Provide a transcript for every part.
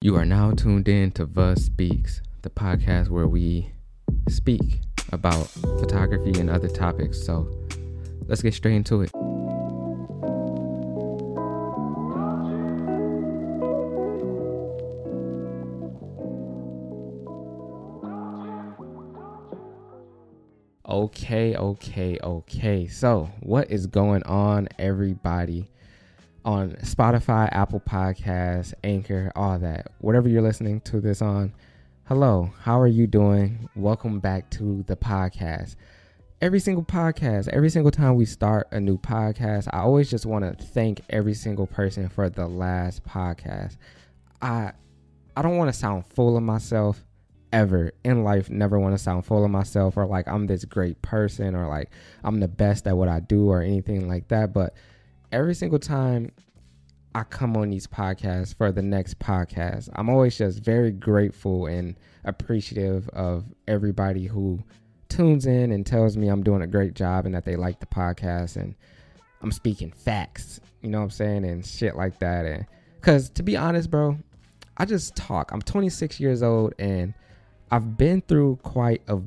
You are now tuned in to Vuz Speaks, the podcast where we speak about photography and other topics. So let's get straight into it. Okay, okay, okay. So, what is going on, everybody? On Spotify, Apple Podcasts, Anchor, all that. Whatever you're listening to this on. Hello, how are you doing? Welcome back to the podcast. Every single podcast, every single time we start a new podcast, I always just want to thank every single person for the last podcast. I I don't want to sound full of myself ever in life never want to sound full of myself or like I'm this great person or like I'm the best at what I do or anything like that. But every single time I come on these podcasts for the next podcast, I'm always just very grateful and appreciative of everybody who tunes in and tells me I'm doing a great job and that they like the podcast and I'm speaking facts, you know what I'm saying, and shit like that. And because to be honest, bro, I just talk. I'm 26 years old and I've been through quite a,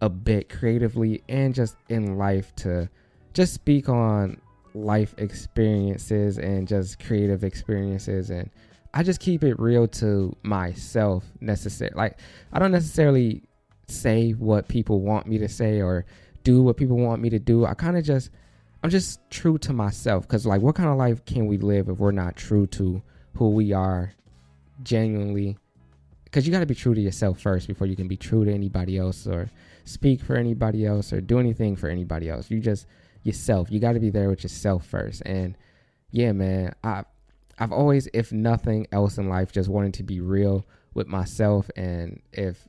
a bit creatively and just in life to just speak on life experiences and just creative experiences and I just keep it real to myself necessary like I don't necessarily say what people want me to say or do what people want me to do. I kind of just I'm just true to myself cuz like what kind of life can we live if we're not true to who we are genuinely because you got to be true to yourself first before you can be true to anybody else or speak for anybody else or do anything for anybody else. You just yourself. You got to be there with yourself first. And yeah, man, I I've always, if nothing else in life, just wanted to be real with myself. And if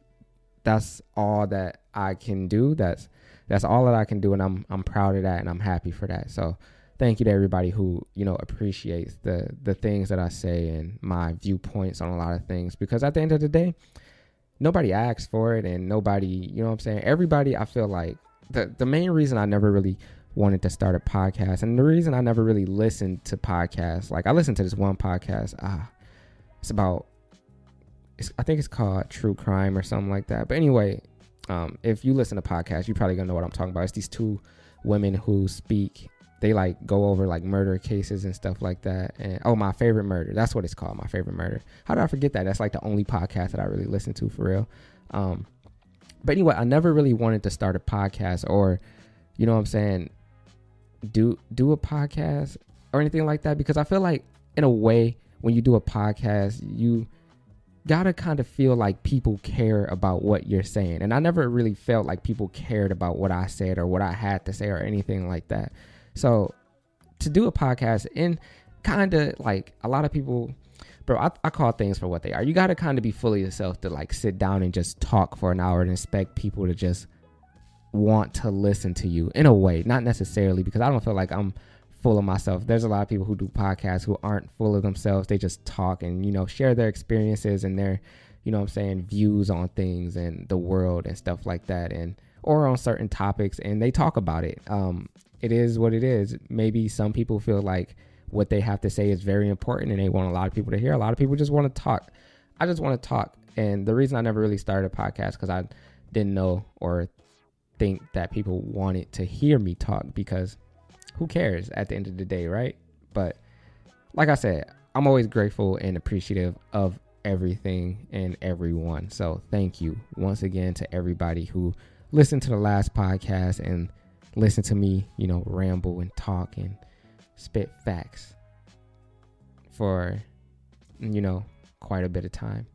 that's all that I can do, that's that's all that I can do, and I'm I'm proud of that, and I'm happy for that. So thank you to everybody who you know appreciates the the things that I say and my viewpoints on a lot of things because at the end of the day nobody asks for it and nobody you know what I'm saying everybody I feel like the the main reason I never really wanted to start a podcast and the reason I never really listened to podcasts like I listened to this one podcast ah it's about it's, I think it's called True Crime or something like that but anyway um, if you listen to podcasts you're probably gonna know what I'm talking about it's these two women who speak they like go over like murder cases and stuff like that. And oh, my favorite murder. That's what it's called. My favorite murder. How did I forget that? That's like the only podcast that I really listen to for real. Um, but anyway, I never really wanted to start a podcast or, you know what I'm saying, do do a podcast or anything like that because I feel like in a way when you do a podcast, you gotta kind of feel like people care about what you're saying. And I never really felt like people cared about what I said or what I had to say or anything like that. So to do a podcast and kind of like a lot of people, bro, I, I call things for what they are. You got to kind of be fully yourself to like sit down and just talk for an hour and expect people to just want to listen to you in a way, not necessarily because I don't feel like I'm full of myself. There's a lot of people who do podcasts who aren't full of themselves. They just talk and, you know, share their experiences and their, you know I'm saying, views on things and the world and stuff like that. And, or on certain topics and they talk about it. Um, it is what it is. Maybe some people feel like what they have to say is very important and they want a lot of people to hear. A lot of people just want to talk. I just want to talk. And the reason I never really started a podcast because I didn't know or think that people wanted to hear me talk because who cares at the end of the day, right? But like I said, I'm always grateful and appreciative of everything and everyone. So thank you once again to everybody who listened to the last podcast and listen to me, you know, ramble and talk and spit facts for, you know, quite a bit of time.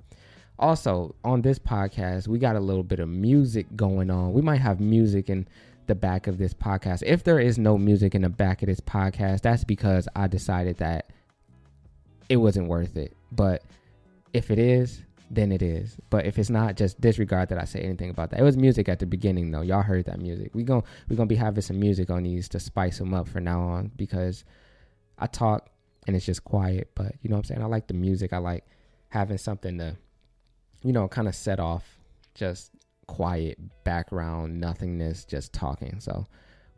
Also, on this podcast, we got a little bit of music going on. We might have music in the back of this podcast. If there is no music in the back of this podcast, that's because I decided that it wasn't worth it. But if it is, then it is. But if it's not, just disregard that I say anything about that. It was music at the beginning though. Y'all heard that music. We going we gonna be having some music on these to spice them up for now on because I talk and it's just quiet. But you know what I'm saying. I like the music. I like having something to, you know, kind of set off just quiet background nothingness, just talking. So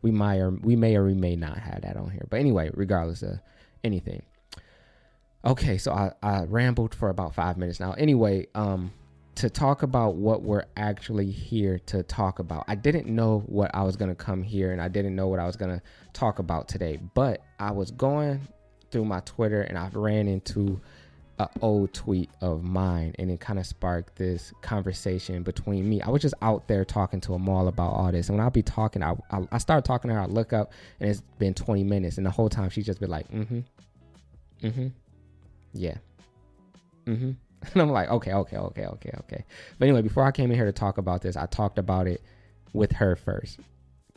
we might or we may or we may not have that on here. But anyway, regardless of anything. Okay, so I, I rambled for about five minutes now. Anyway, um, to talk about what we're actually here to talk about. I didn't know what I was going to come here and I didn't know what I was going to talk about today, but I was going through my Twitter and I ran into an old tweet of mine and it kind of sparked this conversation between me. I was just out there talking to Amal about all this. And when I'll be talking, I, I, I start talking to her, I look up and it's been 20 minutes. And the whole time she's just been like, mm hmm, mm hmm, yeah, mm hmm. And I'm like, okay, okay, okay, okay, okay. But anyway, before I came in here to talk about this, I talked about it with her first,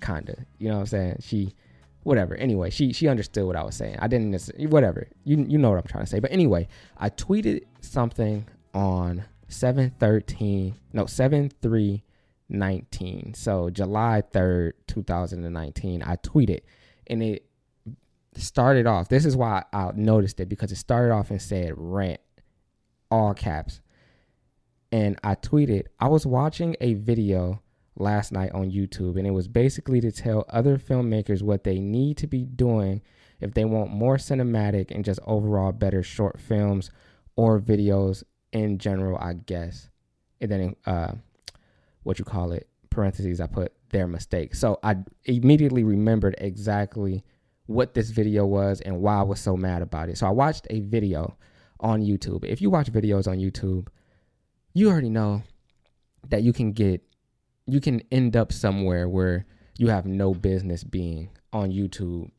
kinda. You know what I'm saying? She, whatever. Anyway, she she understood what I was saying. I didn't whatever. You you know what I'm trying to say. But anyway, I tweeted something on 713, no 7319. So July 3rd, 2019. I tweeted, and it started off. This is why I noticed it because it started off and said rant all caps. And I tweeted, I was watching a video last night on YouTube, and it was basically to tell other filmmakers what they need to be doing if they want more cinematic and just overall better short films or videos in general, I guess. And then, uh, what you call it, parentheses, I put their mistake. So I immediately remembered exactly what this video was and why I was so mad about it. So I watched a video on YouTube. If you watch videos on YouTube, you already know that you can get you can end up somewhere where you have no business being on YouTube.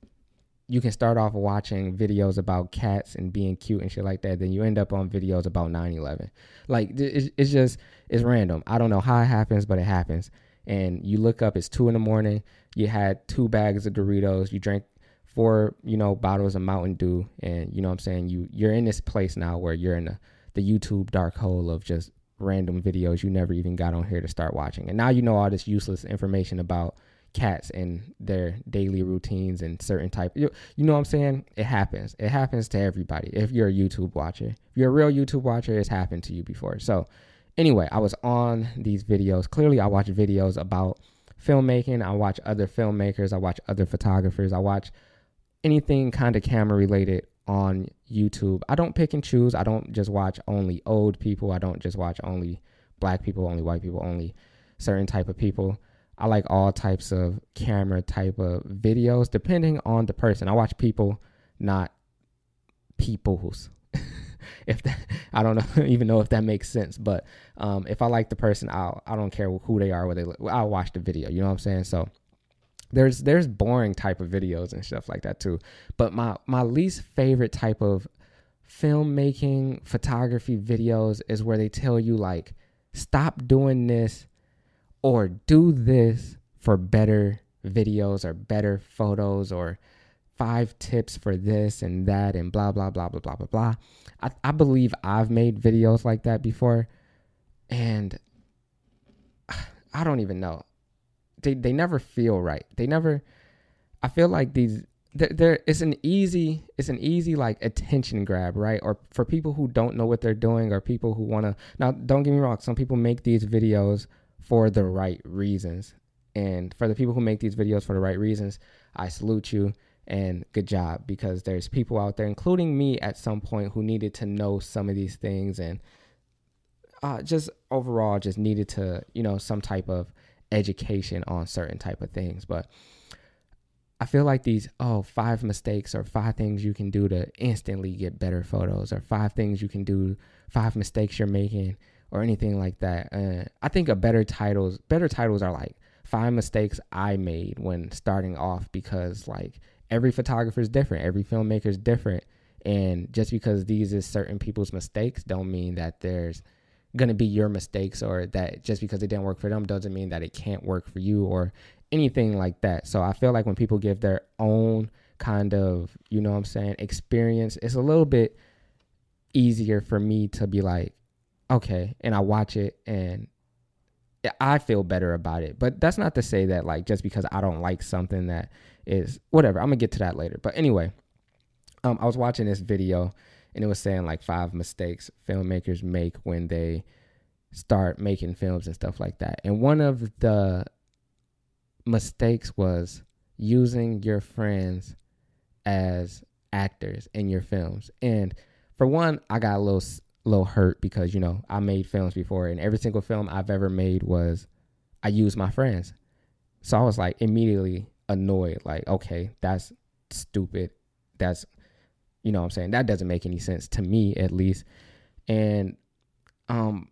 You can start off watching videos about cats and being cute and shit like that. Then you end up on videos about 9 11. Like, it's, it's just, it's random. I don't know how it happens, but it happens. And you look up, it's two in the morning. You had two bags of Doritos. You drank four, you know, bottles of Mountain Dew, and you know what I'm saying. You you're in this place now where you're in the, the YouTube dark hole of just random videos you never even got on here to start watching, and now you know all this useless information about cats and their daily routines and certain type. You, you know what I'm saying? It happens. It happens to everybody. If you're a YouTube watcher, if you're a real YouTube watcher, it's happened to you before. So anyway, I was on these videos. Clearly, I watch videos about filmmaking. I watch other filmmakers. I watch other photographers. I watch anything kind of camera related on YouTube. I don't pick and choose. I don't just watch only old people. I don't just watch only black people, only white people, only certain type of people. I like all types of camera type of videos depending on the person. I watch people, not people's. if that, I don't know even know if that makes sense, but um, if I like the person, I'll I don't care who they are, where they look. I'll watch the video. You know what I'm saying? So there's there's boring type of videos and stuff like that too. But my my least favorite type of filmmaking photography videos is where they tell you like stop doing this or do this for better videos or better photos or five tips for this and that and blah blah blah blah blah blah blah. I, I believe i've made videos like that before and i don't even know they they never feel right. They never. I feel like these there, there it's an easy it's an easy like attention grab right or for people who don't know what they're doing or people who want to now don't get me wrong some people make these videos for the right reasons and for the people who make these videos for the right reasons i salute you and good job because there's people out there including me at some point who needed to know some of these things and uh, just overall just needed to you know some type of education on certain type of things but i feel like these oh five mistakes or five things you can do to instantly get better photos or five things you can do five mistakes you're making or anything like that. Uh, i think a better titles better titles are like five mistakes i made when starting off because like every photographer is different every filmmaker is different. And just because these is certain people's mistakes don't mean that there's going to be your mistakes or that just because it didn't work for them doesn't mean that it can't work for you or anything like that. So I feel like when people give their own kind of, you know what I'm saying, experience, it's a little bit easier for me to be like, okay, and I watch it and I feel better about it. But that's not to say that like just because I don't like something that is whatever. I'm gonna get to that later. But anyway, um, I was watching this video and it was saying like five mistakes filmmakers make when they start making films and stuff like that. And one of the mistakes was using your friends as actors in your films. And for one, I got a little little hurt because you know I made films before, and every single film I've ever made was I used my friends. So I was like immediately annoyed, like, okay, that's stupid. That's you know what I'm saying? That doesn't make any sense to me at least. And um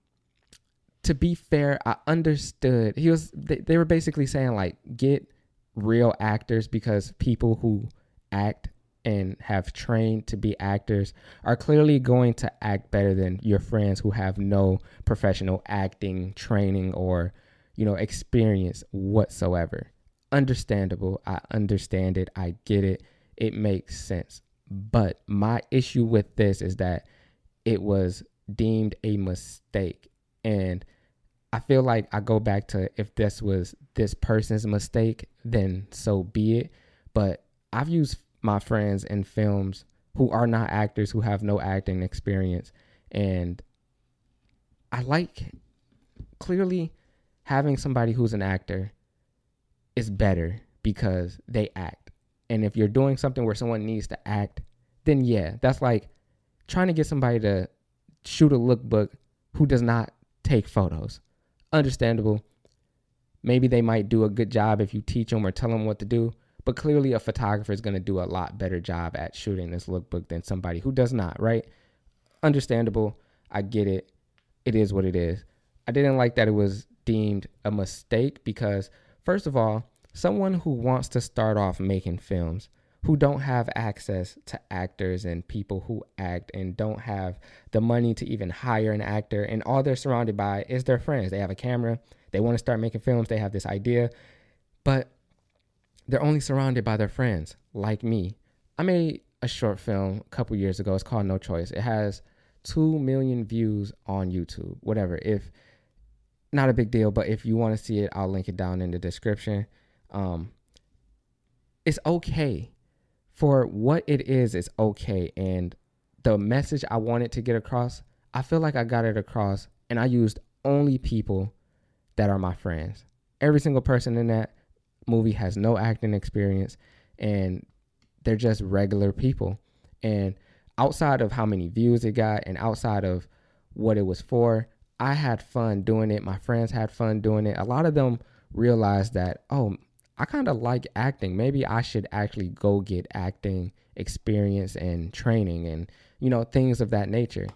to be fair, I understood. He was they, they were basically saying like get real actors because people who act and have trained to be actors are clearly going to act better than your friends who have no professional acting training or you know experience whatsoever understandable i understand it i get it it makes sense but my issue with this is that it was deemed a mistake and I feel like I go back to if this was this person's mistake, then so be it. But I've used my friends in films who are not actors, who have no acting experience. And I like clearly having somebody who's an actor is better because they act. And if you're doing something where someone needs to act, then yeah, that's like trying to get somebody to shoot a lookbook who does not take photos. Understandable. Maybe they might do a good job if you teach them or tell them what to do, but clearly a photographer is going to do a lot better job at shooting this lookbook than somebody who does not, right? Understandable. I get it. It is what it is. I didn't like that it was deemed a mistake because, first of all, someone who wants to start off making films who don't have access to actors and people who act and don't have the money to even hire an actor and all they're surrounded by is their friends. They have a camera. They want to start making films. They have this idea. But they're only surrounded by their friends like me. I made a short film a couple years ago. It's called no choice. It has 2 million views on youtube whatever. If not a big deal but if you want to see it i'll link it down in the description um, it's okay for what it is, it's okay. And the message I wanted to get across, I feel like I got it across. And I used only people that are my friends. Every single person in that movie has no acting experience and they're just regular people. And outside of how many views it got and outside of what it was for, I had fun doing it. My friends had fun doing it. A lot of them realized that, oh, I kind of like acting. Maybe I should actually go get acting experience and training and, you know, things of that nature.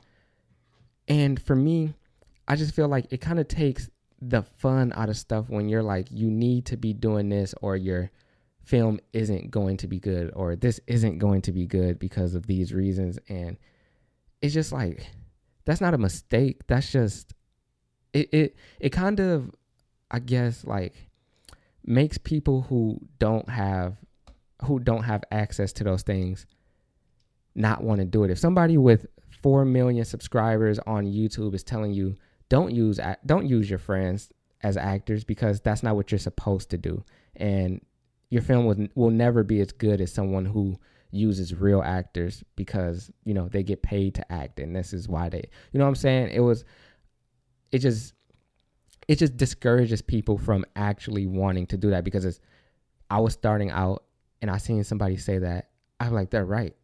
And for me, I just feel like it kind of takes the fun out of stuff when you're like, you need to be doing this or your film isn't going to be good or this isn't going to be good because of these reasons. And it's just like, that's not a mistake. That's just, it, it, it kind of, I guess, like, makes people who don't have who don't have access to those things not want to do it. If somebody with 4 million subscribers on YouTube is telling you don't use don't use your friends as actors because that's not what you're supposed to do and your film will, will never be as good as someone who uses real actors because you know they get paid to act and this is why they you know what I'm saying it was it just it just discourages people from actually wanting to do that because it's I was starting out and I seen somebody say that I'm like they're right.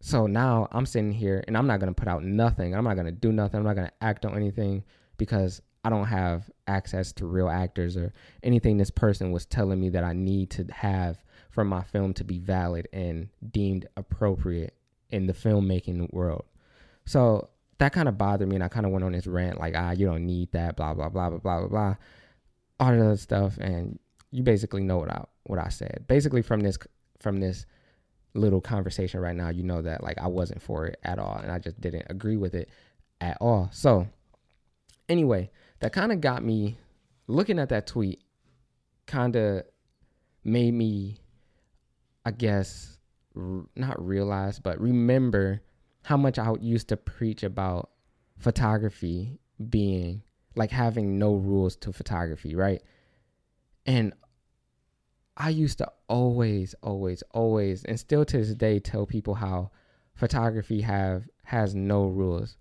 So now I'm sitting here and I'm not gonna put out nothing. I'm not gonna do nothing. I'm not gonna act on anything because I don't have access to real actors or anything this person was telling me that I need to have for my film to be valid and deemed appropriate in the filmmaking world. So that kind of bothered me and I kind of went on this rant like ah you don't need that blah blah blah blah blah blah blah all that other stuff and you basically know what I what I said. Basically from this from this little conversation right now you know that like I wasn't for it at all and I just didn't agree with it at all. So anyway that kind of got me looking at that tweet kind of made me I guess r- not realize but remember how much I used to preach about photography being like having no rules to photography, right? And I used to always, always, always, and still to this day tell people how photography have has no rules.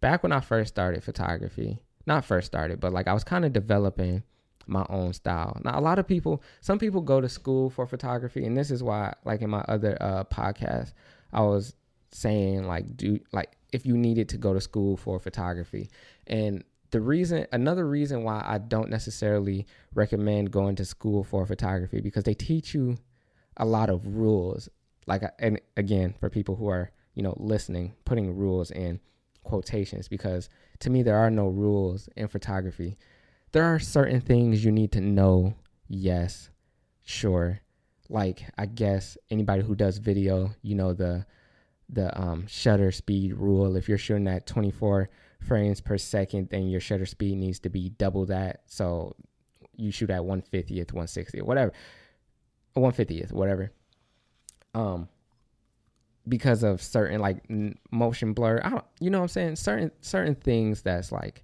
Back when I first started photography, not first started, but like I was kind of developing my own style. Now a lot of people, some people go to school for photography, and this is why, like in my other uh, podcast, I was saying like do like if you needed to go to school for photography. And the reason another reason why I don't necessarily recommend going to school for photography because they teach you a lot of rules. Like and again for people who are you know listening putting rules in quotations because to me there are no rules in photography. There are certain things you need to know. Yes sure. Like i guess anybody who does video you know the the um, shutter speed rule. If you're shooting at 24 frames per second then your shutter speed needs to be double that. So you shoot at 150th 160th whatever 150th whatever. Um because of certain like n- motion blur i don't you know what i'm saying? Certain certain things that's like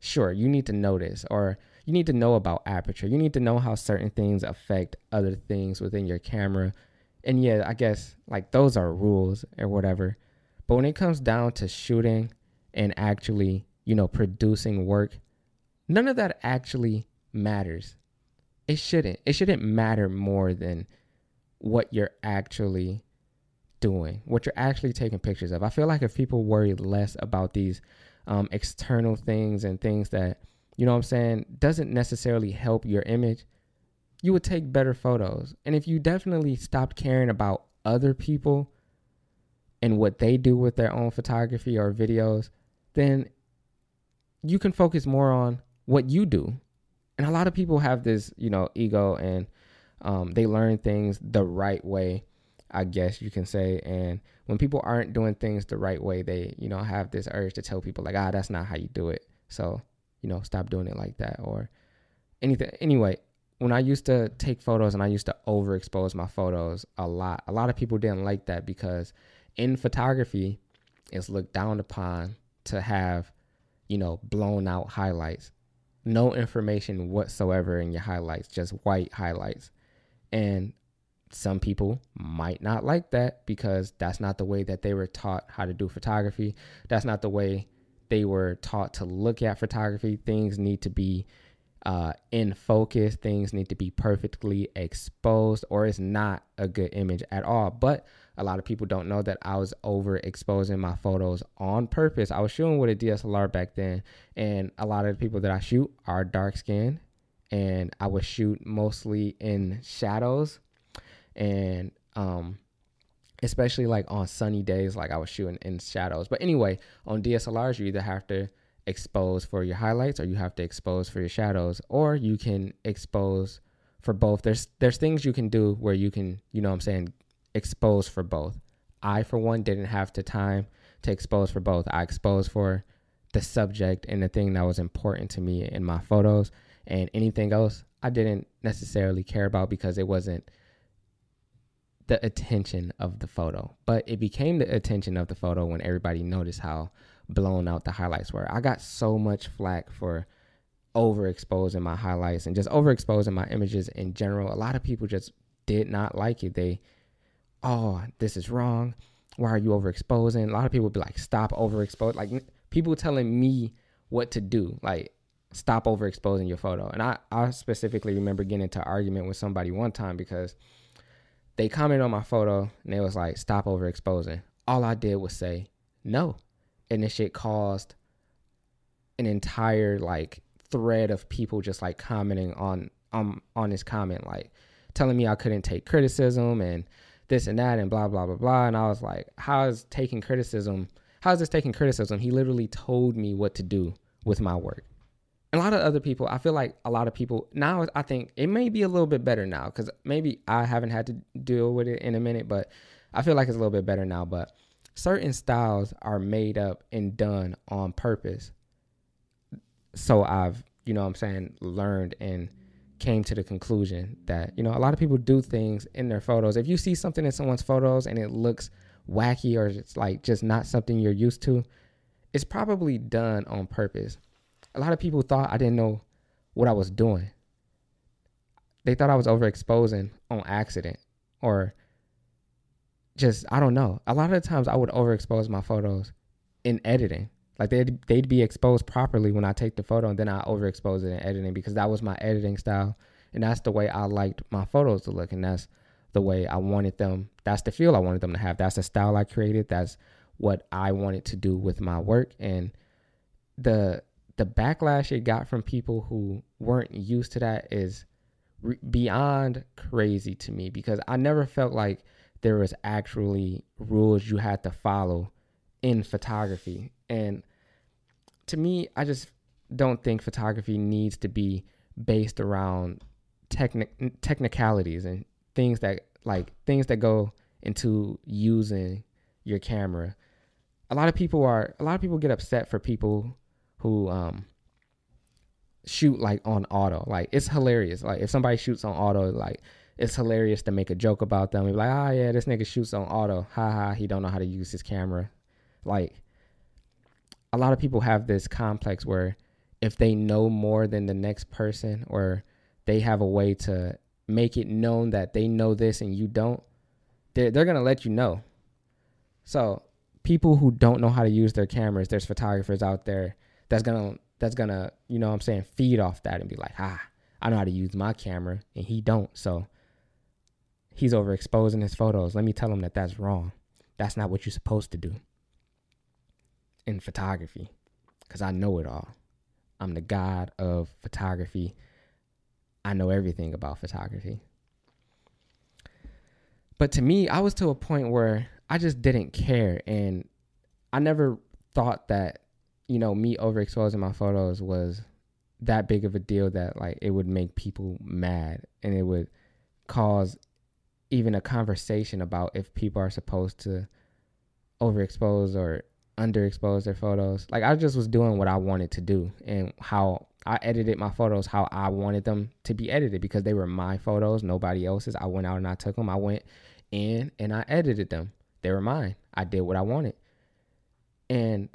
sure you need to notice or you need to know about aperture. You need to know how certain things affect other things within your camera and yeah i guess like those are rules or whatever. But when it comes down to shooting and actually you know producing work none of that actually matters. It shouldn't. It shouldn't matter more than what you're actually doing, what you're actually taking pictures of. I feel like if people worry less about these um, external things and things that, you know what I'm saying, doesn't necessarily help your image, you would take better photos. And if you definitely stopped caring about other people and what they do with their own photography or videos, then you can focus more on what you do. And a lot of people have this, you know, ego and um, they learn things the right way I guess you can say. And when people aren't doing things the right way, they, you know, have this urge to tell people like, ah, that's not how you do it. So, you know, stop doing it like that or anything. Anyway, when I used to take photos and I used to overexpose my photos a lot, a lot of people didn't like that because in photography, it's looked down upon to have, you know, blown out highlights. No information whatsoever in your highlights, just white highlights. And some people might not like that because that's not the way that they were taught how to do photography. That's not the way they were taught to look at photography. Things need to be uh, in focus, things need to be perfectly exposed, or it's not a good image at all. But a lot of people don't know that I was overexposing my photos on purpose. I was shooting with a DSLR back then, and a lot of the people that I shoot are dark skinned, and I would shoot mostly in shadows and um especially like on sunny days like i was shooting in shadows but anyway on dslrs you either have to expose for your highlights or you have to expose for your shadows or you can expose for both. There's there's things you can do where you can you know i'm saying expose for both. I for one didn't have the time to expose for both. I exposed for the subject and the thing that was important to me in my photos. And anything else i didn't necessarily care about because it wasn't the attention of the photo. But it became the attention of the photo when everybody noticed how blown out the highlights were. I got so much flack for overexposing my highlights and just overexposing my images in general. A lot of people just did not like it. They, oh, this is wrong. Why are you overexposing? A lot of people would be like, stop overexposing. Like people telling me what to do. Like, stop overexposing your photo. And I, I specifically remember getting into argument with somebody one time because they commented on my photo and they was like, stop overexposing. All I did was say no. And this shit caused an entire like thread of people just like commenting on um on this comment, like telling me I couldn't take criticism and this and that and blah blah blah blah. And I was like, how is taking criticism? How is this taking criticism? He literally told me what to do with my work a lot of other people, I feel like a lot of people now, I think it may be a little bit better now because maybe I haven't had to deal with it in a minute, but I feel like it's a little bit better now. But certain styles are made up and done on purpose. So I've, you know I'm saying, learned and came to the conclusion that, you know, a lot of people do things in their photos. If you see something in someone's photos and it looks wacky or it's like just not something you're used to, it's probably done on purpose a lot of people thought I didn't know what I was doing. They thought I was overexposing on accident or just I don't know. A lot of the times I would overexpose my photos in editing. Like they'd they'd be exposed properly when I take the photo and then I overexpose it in editing because that was my editing style and that's the way I liked my photos to look and that's the way I wanted them. That's the feel I wanted them to have. That's the style I created. That's what I wanted to do with my work. And the the backlash it got from people who weren't used to that is re- beyond crazy to me because I never felt like there was actually rules you had to follow in photography. And to me, I just don't think photography needs to be based around techni- technicalities and things that like things that go into using your camera. A lot of people are a lot of people get upset for people who um shoot like on auto. Like it's hilarious. Like if somebody shoots on auto, like it's hilarious to make a joke about them. Be like, oh yeah, this nigga shoots on auto. Ha ha. He don't know how to use his camera. Like a lot of people have this complex where if they know more than the next person or they have a way to make it known that they know this and you don't, they're, they're going to let you know. So, people who don't know how to use their cameras, there's photographers out there that's going to that's going to, you know what I'm saying, feed off that and be like, "Ah, I know how to use my camera and he don't." So, he's overexposing his photos. Let me tell him that that's wrong. That's not what you're supposed to do in photography cuz I know it all. I'm the god of photography. I know everything about photography. But to me, I was to a point where I just didn't care. And I never thought that, you know, me overexposing my photos was that big of a deal that like it would make people mad and it would cause even a conversation about if people are supposed to overexpose or underexpose their photos. Like I just was doing what I wanted to do and how I edited my photos how I wanted them to be edited because they were my photos, nobody else's. I went out and I took them. I went in and I edited them. They were mine. I did what I wanted. And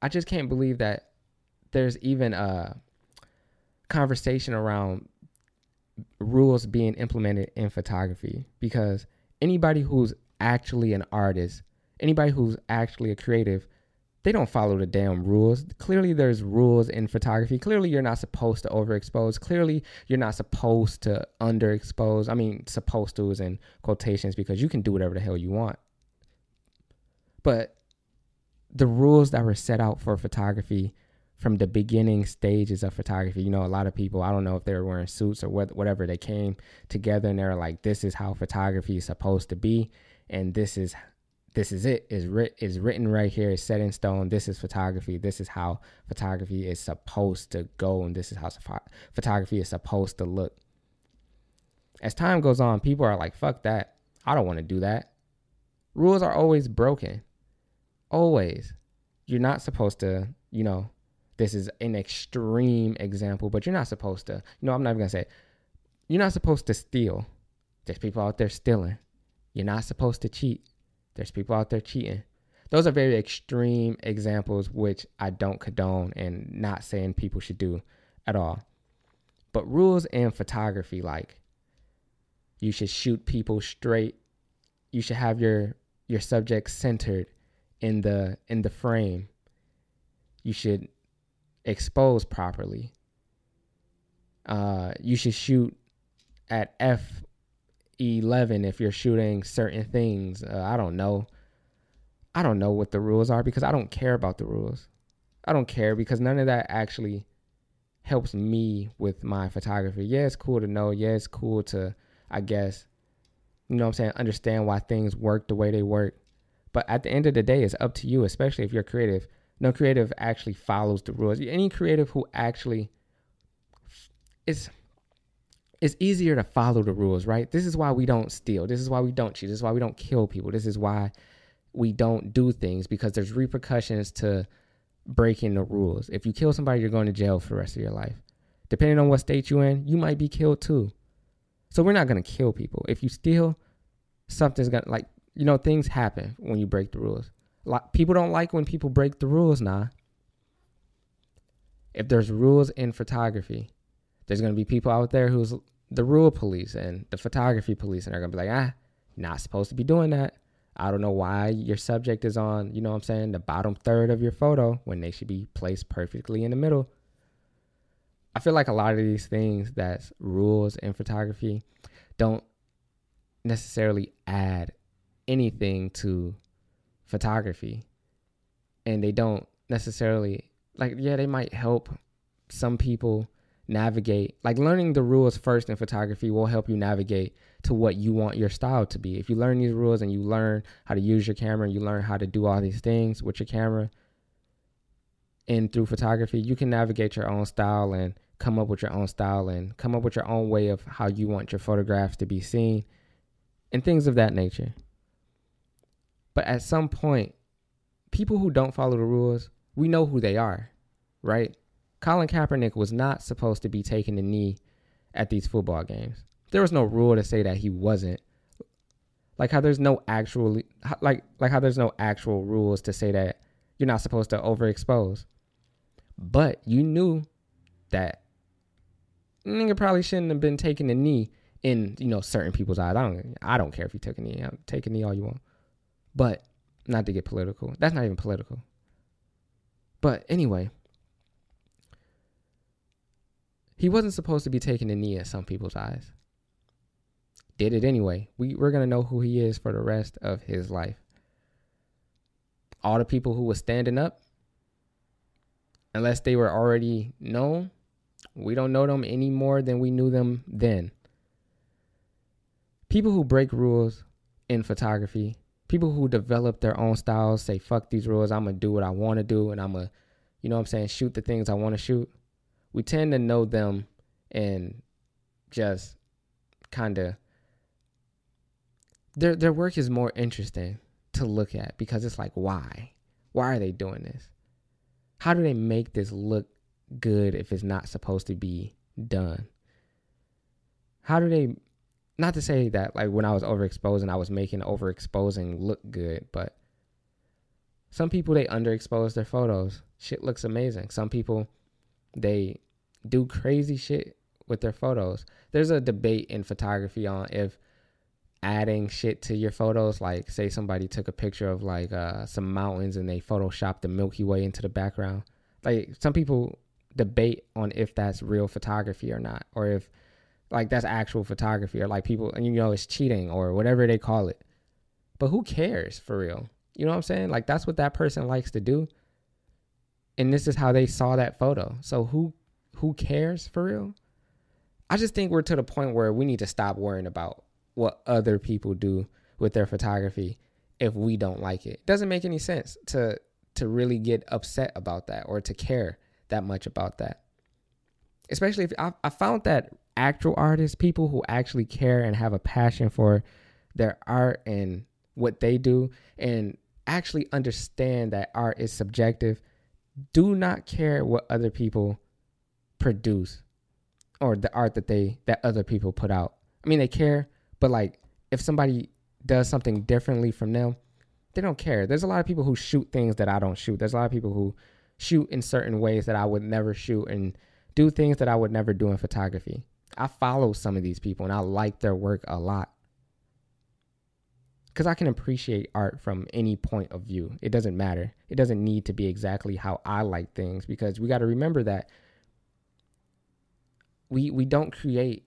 I just can't believe that there's even a conversation around rules being implemented in photography because anybody who's actually an artist, anybody who's actually a creative they don't follow the damn rules. Clearly, there's rules in photography. Clearly, you're not supposed to overexpose. Clearly, you're not supposed to underexpose. I mean, supposed to is in quotations because you can do whatever the hell you want. But the rules that were set out for photography from the beginning stages of photography, you know, a lot of people, I don't know if they were wearing suits or what, whatever, they came together and they're like, this is how photography is supposed to be. And this is this is it. Is writ is written right here. Is set in stone. This is photography. This is how photography is supposed to go and this is how photography is supposed to look. As time goes on people are like fuck that. I don't want to do that. Rules are always broken. Always. You're not supposed to you know this is an extreme example but you're not supposed to know i'm not even gonna say it. you're not supposed to steal there's people out there stealing you're not supposed to cheat there's people out there cheating. Those are very extreme examples, which I don't condone and not saying people should do at all. But rules in photography, like you should shoot people straight. You should have your your subject centered in the in the frame. You should expose properly. Uh, you should shoot at f 11 if you're shooting certain things. Uh, I don't know. I don't know what the rules are because I don't care about the rules. I don't care because none of that actually helps me with my photography. Yeah, it's cool to know. Yeah, it's cool to, I guess, you know what I'm saying, understand why things work the way they work. But at the end of the day, it's up to you, especially if you're creative. No creative actually follows the rules. Any creative who actually is it's easier to follow the rules, right? This is why we don't steal. This is why we don't cheat. This is why we don't kill people. This is why we don't do things because there's repercussions to breaking the rules. If you kill somebody, you're going to jail for the rest of your life. Depending on what state you're in, you might be killed too. So we're not going to kill people. If you steal, something's going to, like, you know, things happen when you break the rules. Like, people don't like when people break the rules, nah. If there's rules in photography, there's going to be people out there who's the rule police and the photography police, and they're gonna be like, ah, not supposed to be doing that. I don't know why your subject is on, you know what I'm saying, the bottom third of your photo when they should be placed perfectly in the middle. I feel like a lot of these things that's rules in photography don't necessarily add anything to photography. And they don't necessarily like yeah they might help some people navigate like learning the rules first in photography will help you navigate to what you want your style to be. If you learn these rules and you learn how to use your camera and you learn how to do all these things with your camera and through photography you can navigate your own style and come up with your own style and come up with your own way of how you want your photographs to be seen and things of that nature but at some point people who don't follow the rules we know who they are right Colin Kaepernick was not supposed to be taking the knee at these football games. There was no rule to say that he wasn't. Like how there's no actual like like how there's no actual rules to say that you're not supposed to overexpose. But you knew that nigga probably shouldn't have been taking the knee in you know certain people's eyes. I don't I don't care if you took a knee. Take a knee all you want, but not to get political. That's not even political. But anyway, he wasn't supposed to be taking a knee in some people's eyes. Did it anyway. We, we're going to know who he is for the rest of his life. All the people who were standing up, unless they were already known, we don't know them any more than we knew them then. People who break rules in photography, people who develop their own styles, say, fuck these rules, I'm to do what I want to do, and I'm to, you know what I'm saying, shoot the things I want to shoot. We tend to know them and just kind of their their work is more interesting to look at because it's like why? Why are they doing this? How do they make this look good if it's not supposed to be done? How do they not to say that like when i was overexposing i was making overexposing look good but some people they underexpose their photos shit looks amazing some people they do crazy shit with their photos. There's a debate in photography on if adding shit to your photos, like say somebody took a picture of like uh, some mountains and they photoshopped the Milky Way into the background. Like some people debate on if that's real photography or not, or if like that's actual photography, or like people and you know it's cheating or whatever they call it. But who cares for real? You know what I'm saying? Like that's what that person likes to do. And this is how they saw that photo. So who who cares for real? I just think we're to the point where we need to stop worrying about what other people do with their photography if we don't like it. it doesn't make any sense to to really get upset about that or to care that much about that. Especially if I, I found that actual artists, people who actually care and have a passion for their art and what they do and actually understand that art is subjective, do not care what other people produce or the art that they that other people put out. I mean, they care, but like if somebody does something differently from them, they don't care. There's a lot of people who shoot things that I don't shoot. There's a lot of people who shoot in certain ways that I would never shoot and do things that I would never do in photography. I follow some of these people and I like their work a lot. Because I can appreciate art from any point of view. It doesn't matter. It doesn't need to be exactly how I like things because we got to remember that we we don't create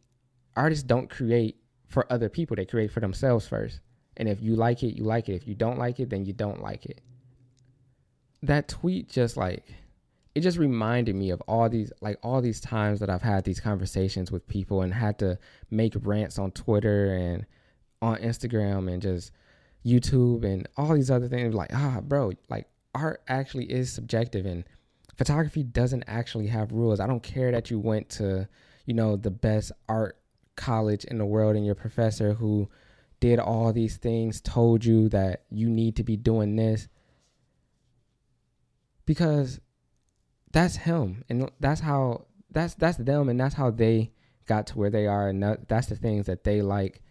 artists don't create for other people they create for themselves first and if you like it you like it if you don't like it then you don't like it that tweet just like it just reminded me of all these like all these times that I've had these conversations with people and had to make rants on Twitter and on Instagram and just YouTube and all these other things like ah bro like art actually is subjective and photography doesn't actually have rules. I don't care that you went to you know, the best art college in the world and your professor who did all these things told you that you need to be doing this because that's him and that's how that's that's them and that's how they got to where they are and that's the things that they like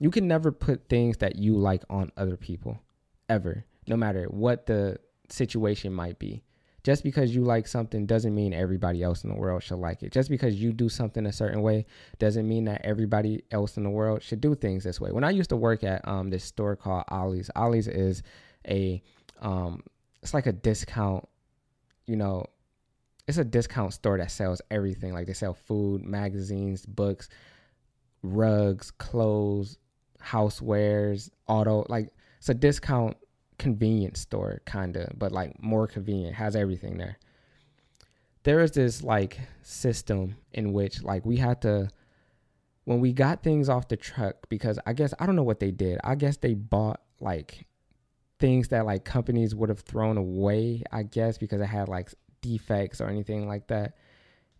you can never put things that you like on other people ever no matter what the situation might be just because you like something doesn't mean everybody else in the world should like it. Just because you do something a certain way doesn't mean that everybody else in the world should do things this way. When I used to work at um, this store called Ollie's, Ollie's is a um, it's like a discount, you know, it's a discount store that sells everything. Like they sell food, magazines, books, rugs, clothes, housewares, auto like it's a discount convenience store kind of, but like more convenient, has everything there. There is this like system in which like we had to when we got things off the truck because I guess I don't know what they did. I guess they bought like things that like companies would have thrown away, I guess because it had like defects or anything like that.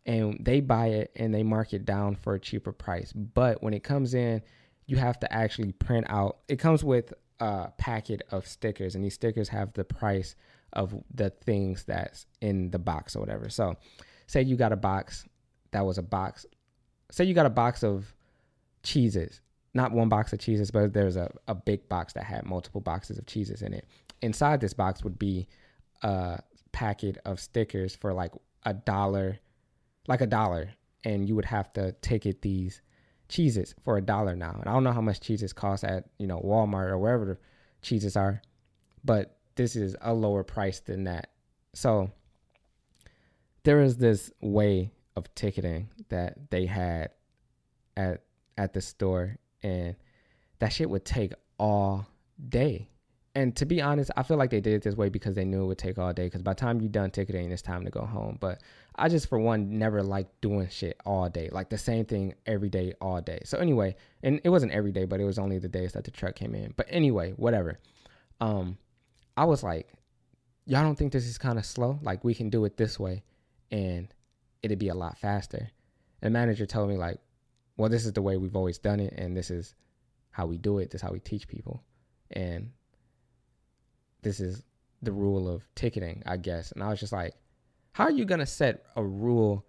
And they buy it and they mark it down for a cheaper price. But when it comes in, you have to actually print out. It comes with a packet of stickers, and these stickers have the price of the things that's in the box or whatever. So, say you got a box that was a box. Say you got a box of cheeses, not one box of cheeses, but there's a, a big box that had multiple boxes of cheeses in it. Inside this box would be a packet of stickers for like a dollar, like a dollar, and you would have to ticket these cheeses for a dollar now. And I don't know how much cheeses cost at, you know, Walmart or wherever cheeses are, but this is a lower price than that. So there is this way of ticketing that they had at at the store and that shit would take all day and to be honest, I feel like they did it this way because they knew it would take all day. Because by the time you're done ticketing, it's time to go home. But I just, for one, never liked doing shit all day, like the same thing every day, all day. So anyway, and it wasn't every day, but it was only the days that the truck came in. But anyway, whatever. Um, I was like, y'all don't think this is kind of slow? Like we can do it this way, and it'd be a lot faster. And the manager told me like, well, this is the way we've always done it, and this is how we do it. This is how we teach people. And this is the rule of ticketing, I guess. And I was just like, how are you gonna set a rule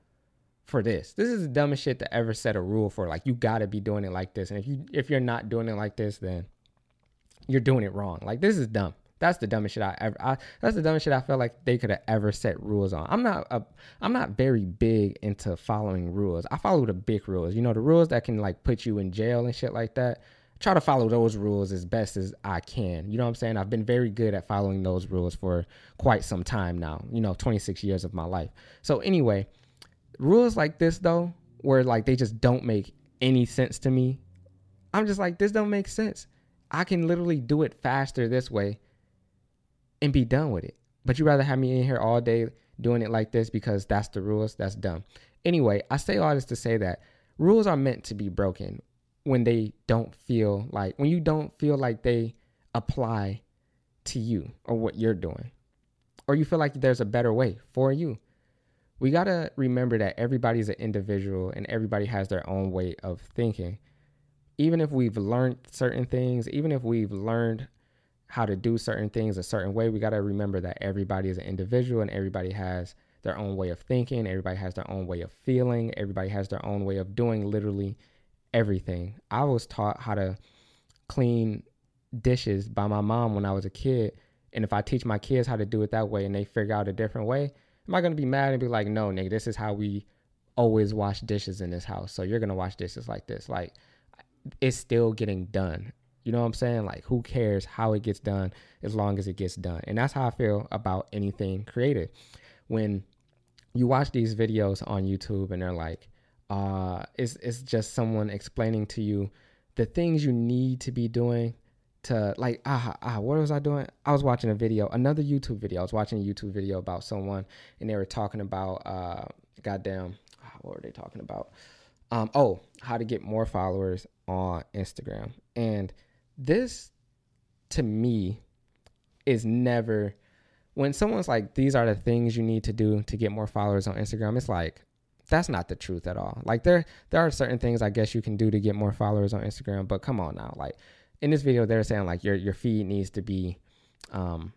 for this? This is the dumbest shit to ever set a rule for. Like you gotta be doing it like this. And if you if you're not doing it like this, then you're doing it wrong. Like this is dumb. That's the dumbest shit I ever. I, that's the dumbest shit I felt like they could have ever set rules on. I'm not a, I'm not very big into following rules. I follow the big rules. You know the rules that can like put you in jail and shit like that try to follow those rules as best as I can. You know what I'm saying? I've been very good at following those rules for quite some time now, you know, 26 years of my life. So, anyway, rules like this, though, where like they just don't make any sense to me, I'm just like, this don't make sense. I can literally do it faster this way and be done with it. But you rather have me in here all day doing it like this because that's the rules. That's dumb. Anyway, I say all this to say that rules are meant to be broken when they don't feel like when you don't feel like they apply to you or what you're doing or you feel like there's a better way for you. We got to remember that everybody's an individual and everybody has their own way of thinking. Even if we've learned certain things even if we've learned how to do certain things a certain way we got to remember that everybody is an individual and everybody has their own way of thinking. Everybody has their own way of feeling. Everybody has their own way of doing literally everything. I was taught how to clean dishes by my mom when I was a kid. And if I teach my kids how to do it that way and they figure out a different way, am I gonna be mad and be like, no, nigga, this is how we always wash dishes in this house. So you're gonna wash dishes like this. Like it's still getting done. You know what I'm saying? Like who cares how it gets done as long as it gets done. And that's how I feel about anything creative. When you watch these videos on YouTube and they're like, uh, it's, it's just someone explaining to you the things you need to be doing to like ah ah what was I doing? I was watching a video, another YouTube video. I was watching a YouTube video about someone and they were talking about uh goddamn ah, what were they talking about? Um oh, how to get more followers on Instagram. And this to me is never when someone's like these are the things you need to do to get more followers on Instagram, it's like that's not the truth at all. Like there there are certain things I guess you can do to get more followers on Instagram, but come on now. Like in this video they're saying like your your feed needs to be um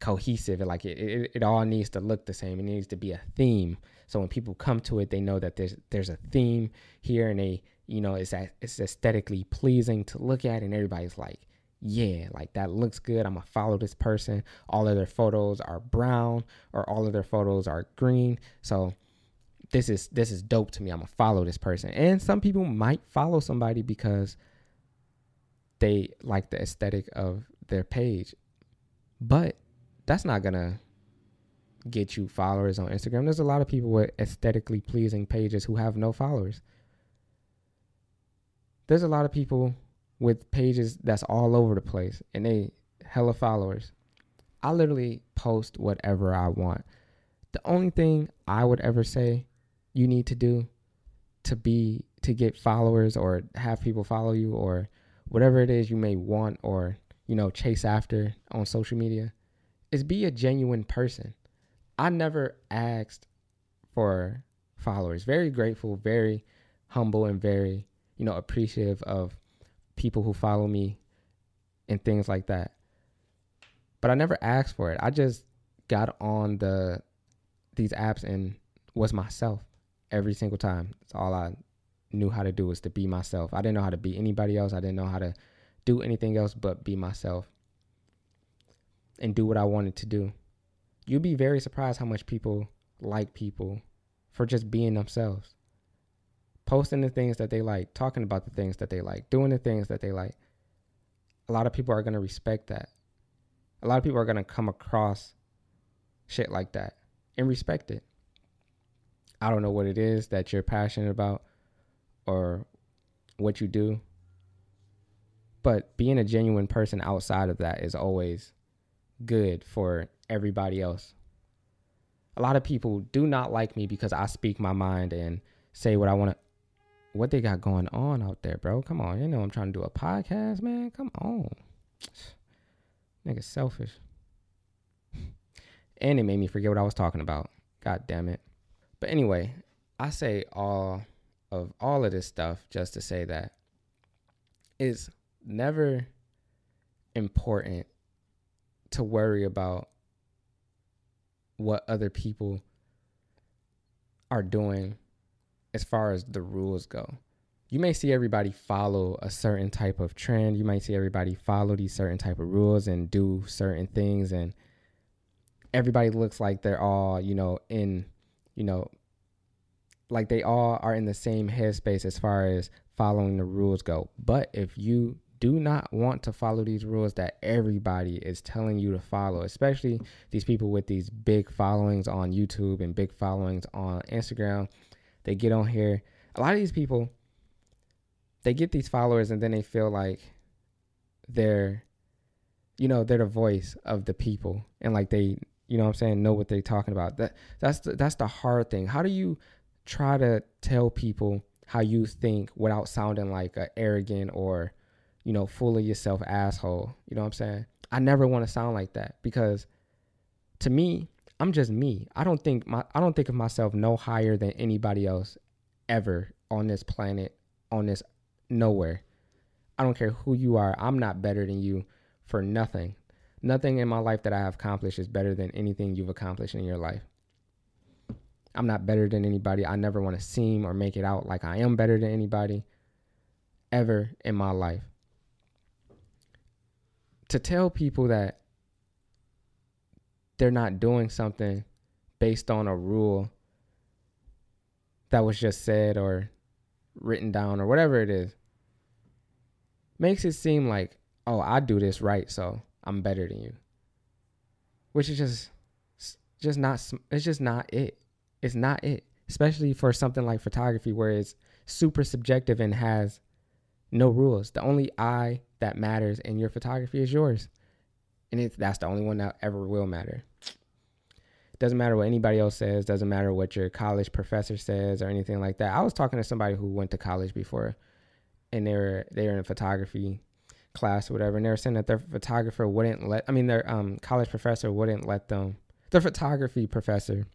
cohesive. Like it, it, it all needs to look the same. It needs to be a theme. So when people come to it they know that there's there's a theme here and they you know it's it's aesthetically pleasing to look at and everybody's like yeah like that looks good. I'm gonna follow this person. All of their photos are brown or all of their photos are green. So this is this is dope to me. I'm gonna follow this person. And some people might follow somebody because they like the aesthetic of their page. But that's not gonna get you followers on Instagram. There's a lot of people with aesthetically pleasing pages who have no followers. There's a lot of people with pages that's all over the place and they hella followers. I literally post whatever I want. The only thing I would ever say you need to do to be to get followers or have people follow you or whatever it is you may want or you know chase after on social media is be a genuine person. I never asked for followers. Very grateful, very humble and very, you know, appreciative of people who follow me and things like that. But I never asked for it. I just got on the these apps and was myself every single time. That's all I knew how to do was to be myself. I didn't know how to be anybody else. I didn't know how to do anything else but be myself and do what I wanted to do. You'd be very surprised how much people like people for just being themselves. Posting the things that they like, talking about the things that they like, doing the things that they like. A lot of people are going to respect that. A lot of people are going to come across shit like that and respect it. I don't know what it is that you're passionate about or what you do. But being a genuine person outside of that is always good for everybody else. A lot of people do not like me because I speak my mind and say what I want to. What they got going on out there, bro? Come on, you know I'm trying to do a podcast, man. Come on, nigga, selfish. and it made me forget what I was talking about. God damn it. But anyway, I say all of all of this stuff just to say that it's never important to worry about what other people are doing as far as the rules go. You may see everybody follow a certain type of trend. You might see everybody follow these certain type of rules and do certain things and everybody looks like they're all, you know, in, you know, like they all are in the same headspace as far as following the rules go. But if you do not want to follow these rules that everybody is telling you to follow, especially these people with these big followings on YouTube and big followings on Instagram. They get on here. A lot of these people, they get these followers and then they feel like they're, you know, they're the voice of the people and like they, you know, what I'm saying, know what they're talking about. That that's the, that's the hard thing. How do you try to tell people how you think without sounding like a arrogant or you know, full of yourself asshole. You know what I'm saying? I never want to sound like that because to me, I'm just me. I don't think my I don't think of myself no higher than anybody else ever on this planet, on this nowhere. I don't care who you are. I'm not better than you for nothing. Nothing in my life that I have accomplished is better than anything you've accomplished in your life. I'm not better than anybody. I never want to seem or make it out like I am better than anybody ever in my life to tell people that they're not doing something based on a rule that was just said or written down or whatever it is makes it seem like oh i do this right so i'm better than you which is just just not it's just not it it's not it especially for something like photography where it's super subjective and has no rules the only eye that matters in your photography is yours. And that's the only one that ever will matter. Doesn't matter what anybody else says, doesn't matter what your college professor says or anything like that. I was talking to somebody who went to college before and they were they were in photography class or whatever, and they were saying that their photographer wouldn't let I mean their um college professor wouldn't let them their photography professor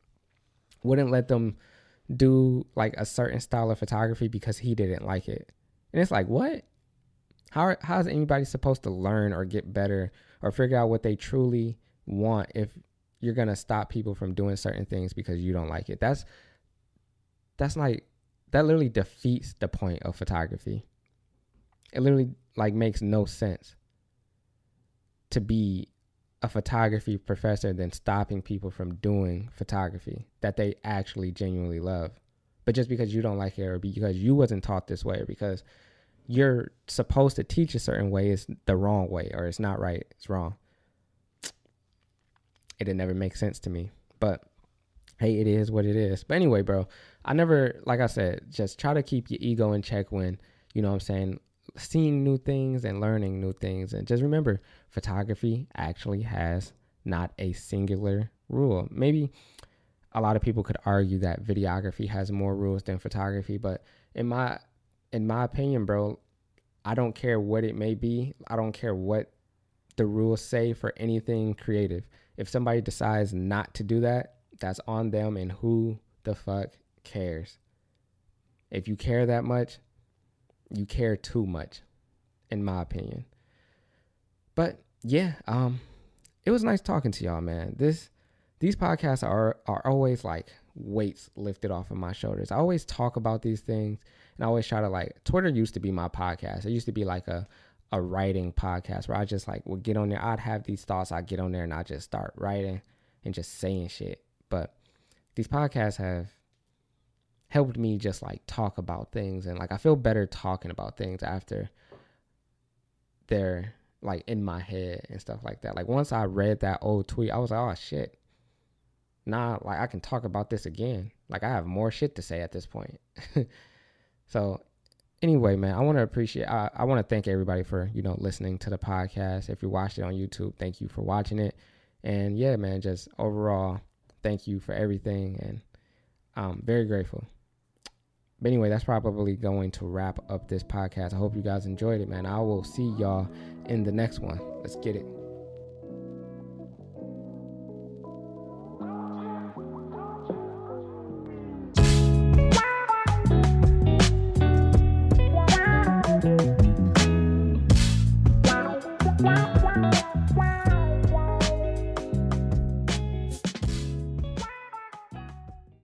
wouldn't let them do like a certain style of photography because he didn't like it. And it's like, what? How how is anybody supposed to learn or get better or figure out what they truly want if you're gonna stop people from doing certain things because you don't like it? That's that's like that literally defeats the point of photography. It literally like makes no sense to be a photography professor than stopping people from doing photography that they actually genuinely love. But just because you don't like it or because you wasn't taught this way or because you're supposed to teach a certain way is the wrong way or it's not right it's wrong. It never make sense to me. But hey it is what it is. But anyway bro i never like i said just try to keep your ego in check when you know what i'm saying seeing new things and learning new things. And just remember, photography actually has not a singular rule. Maybe a lot of people could argue that videography has more rules than photography, but in my in my opinion, bro, I don't care what it may be. I don't care what the rules say for anything creative. If somebody decides not to do that, that's on them and who the fuck cares. If you care that much, you care too much, in my opinion. But yeah, um, it was nice talking to y'all, man. This these podcasts are are always like weights lifted off of my shoulders. I always talk about these things and I always try to like Twitter used to be my podcast. It used to be like a a writing podcast where I just like would get on there. I'd have these thoughts, I'd get on there and I'd just start writing and just saying shit. But these podcasts have helped me just like talk about things and like I feel better talking about things after they're like in my head and stuff like that. Like once I read that old tweet, I was like, oh shit. Nah, like I can talk about this again. Like I have more shit to say at this point. so anyway, man, I want to appreciate I, I want to thank everybody for, you know, listening to the podcast. If you watched it on YouTube, thank you for watching it. And yeah, man, just overall, thank you for everything and I'm very grateful. But anyway, that's probably going to wrap up this podcast. I hope you guys enjoyed it, man. I will see y'all in the next one. Let's get it.